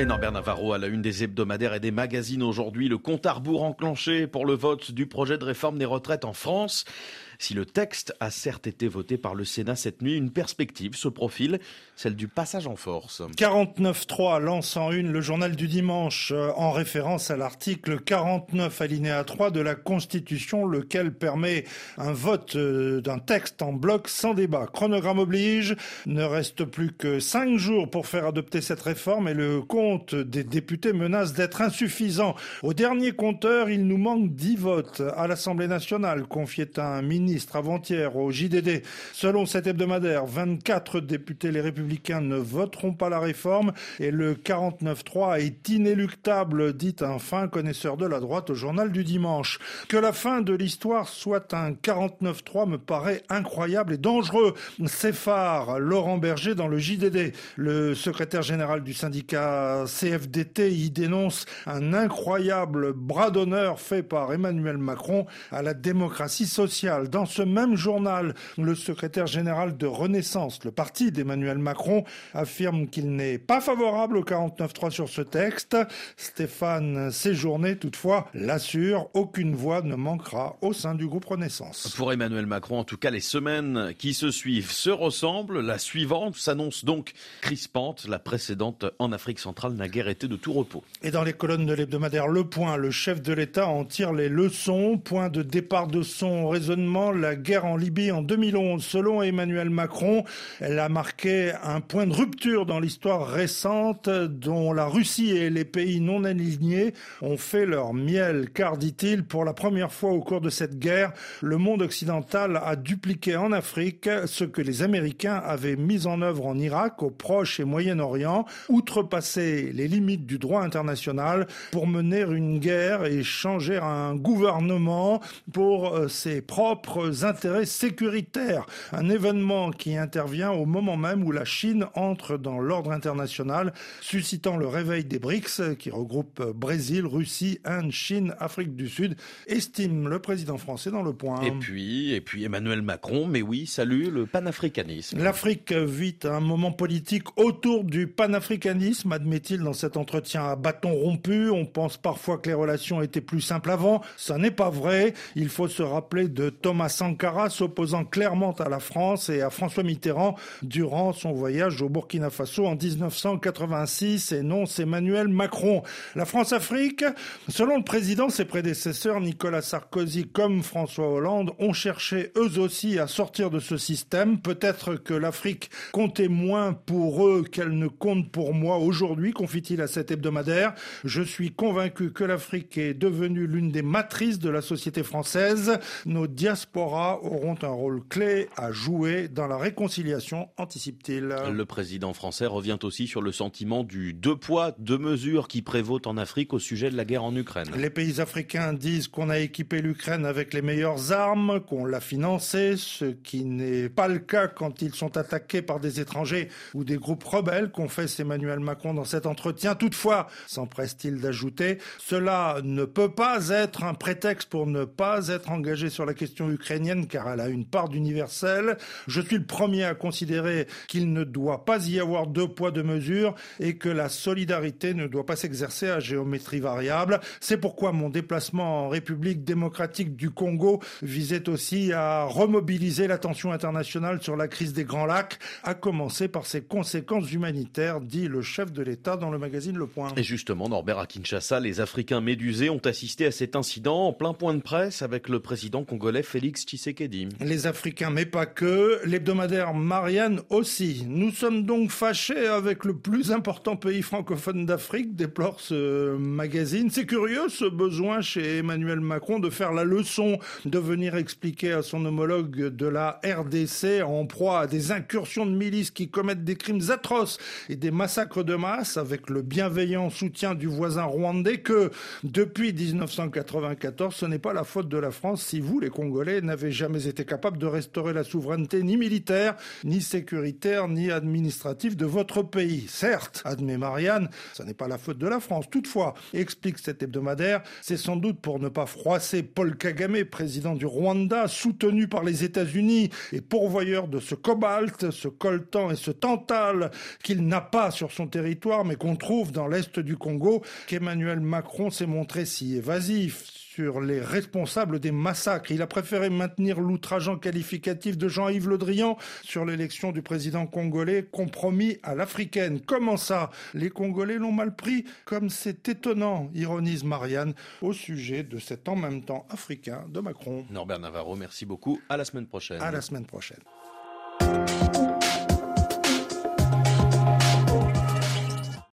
Et Norbert Navarro à la une des hebdomadaires et des magazines aujourd'hui, le compte à rebours enclenché pour le vote du projet de réforme des retraites en France. Si le texte a certes été voté par le Sénat cette nuit, une perspective se profile, celle du passage en force. 49.3 lance en une le journal du dimanche euh, en référence à l'article 49 alinéa 3 de la Constitution, lequel permet un vote euh, d'un texte en bloc sans débat. Chronogramme oblige, ne reste plus que cinq jours pour faire adopter cette réforme et le compte des députés menace d'être insuffisant. Au dernier compteur, il nous manque 10 votes à l'Assemblée nationale, confiait un ministre avant-hier au JDD. Selon cet hebdomadaire, 24 députés les républicains ne voteront pas la réforme et le 49-3 est inéluctable, dit un fin connaisseur de la droite au journal du dimanche. Que la fin de l'histoire soit un 49-3 me paraît incroyable et dangereux. Céphare, Laurent Berger dans le JDD. Le secrétaire général du syndicat CFDT y dénonce un incroyable bras d'honneur fait par Emmanuel Macron à la démocratie sociale. Ce même journal, le secrétaire général de Renaissance, le parti d'Emmanuel Macron, affirme qu'il n'est pas favorable au 49.3 sur ce texte. Stéphane Séjourné, toutefois, l'assure, aucune voix ne manquera au sein du groupe Renaissance. Pour Emmanuel Macron, en tout cas, les semaines qui se suivent se ressemblent. La suivante s'annonce donc crispante. La précédente en Afrique centrale n'a guère été de tout repos. Et dans les colonnes de l'hebdomadaire Le Point, le chef de l'État en tire les leçons. Point de départ de son raisonnement la guerre en Libye en 2011. Selon Emmanuel Macron, elle a marqué un point de rupture dans l'histoire récente dont la Russie et les pays non alignés ont fait leur miel. Car, dit-il, pour la première fois au cours de cette guerre, le monde occidental a dupliqué en Afrique ce que les Américains avaient mis en œuvre en Irak, au Proche et Moyen-Orient, outrepasser les limites du droit international pour mener une guerre et changer un gouvernement pour euh, ses propres intérêts sécuritaires. Un événement qui intervient au moment même où la Chine entre dans l'ordre international, suscitant le réveil des BRICS, qui regroupent Brésil, Russie, Inde, Chine, Afrique du Sud, estime le président français dans le point. Et puis, et puis Emmanuel Macron, mais oui, salue le panafricanisme. L'Afrique vit un moment politique autour du panafricanisme, admet-il dans cet entretien à bâton rompu. On pense parfois que les relations étaient plus simples avant. Ça n'est pas vrai. Il faut se rappeler de Thomas Thomas Sankara s'opposant clairement à la France et à François Mitterrand durant son voyage au Burkina Faso en 1986 et non Emmanuel Macron. La France-Afrique, selon le président, ses prédécesseurs Nicolas Sarkozy comme François Hollande ont cherché eux aussi à sortir de ce système. Peut-être que l'Afrique comptait moins pour eux qu'elle ne compte pour moi aujourd'hui, confie-t-il à cet hebdomadaire. Je suis convaincu que l'Afrique est devenue l'une des matrices de la société française. Nos diasporas auront un rôle clé à jouer dans la réconciliation, anticipe-t-il. Le président français revient aussi sur le sentiment du deux poids, deux mesures qui prévaut en Afrique au sujet de la guerre en Ukraine. Les pays africains disent qu'on a équipé l'Ukraine avec les meilleures armes, qu'on l'a financé, ce qui n'est pas le cas quand ils sont attaqués par des étrangers ou des groupes rebelles, confesse Emmanuel Macron dans cet entretien. Toutefois, s'empresse-t-il d'ajouter, cela ne peut pas être un prétexte pour ne pas être engagé sur la question ukrainienne car elle a une part d'universel. Je suis le premier à considérer qu'il ne doit pas y avoir deux poids deux mesures et que la solidarité ne doit pas s'exercer à géométrie variable. C'est pourquoi mon déplacement en République démocratique du Congo visait aussi à remobiliser l'attention internationale sur la crise des Grands Lacs, à commencer par ses conséquences humanitaires, dit le chef de l'État dans le magazine Le Point. Et justement, Norbert à Kinshasa, les Africains médusés ont assisté à cet incident en plein point de presse avec le président congolais Félix Tshisekedi. Les Africains, mais pas que. L'hebdomadaire Marianne aussi. Nous sommes donc fâchés avec le plus important pays francophone d'Afrique, déplore ce magazine. C'est curieux ce besoin chez Emmanuel Macron de faire la leçon, de venir expliquer à son homologue de la RDC en proie à des incursions de milices qui commettent des crimes atroces et des massacres de masse avec le bienveillant soutien du voisin rwandais que depuis 1994, ce n'est pas la faute de la France si vous, les Congolais, N'avaient jamais été capables de restaurer la souveraineté ni militaire, ni sécuritaire, ni administrative de votre pays. Certes, admet Marianne, ce n'est pas la faute de la France. Toutefois, explique cet hebdomadaire, c'est sans doute pour ne pas froisser Paul Kagame, président du Rwanda, soutenu par les États-Unis et pourvoyeur de ce cobalt, ce coltan et ce tantal qu'il n'a pas sur son territoire mais qu'on trouve dans l'est du Congo, qu'Emmanuel Macron s'est montré si évasif sur les responsables des massacres. Il a préféré maintenir l'outrageant qualificatif de Jean-Yves Le Drian sur l'élection du président congolais compromis à l'africaine. Comment ça? Les Congolais l'ont mal pris Comme c'est étonnant, ironise Marianne au sujet de cet en même temps africain de Macron. Norbert Navarro, merci beaucoup. À la semaine prochaine. À la semaine prochaine.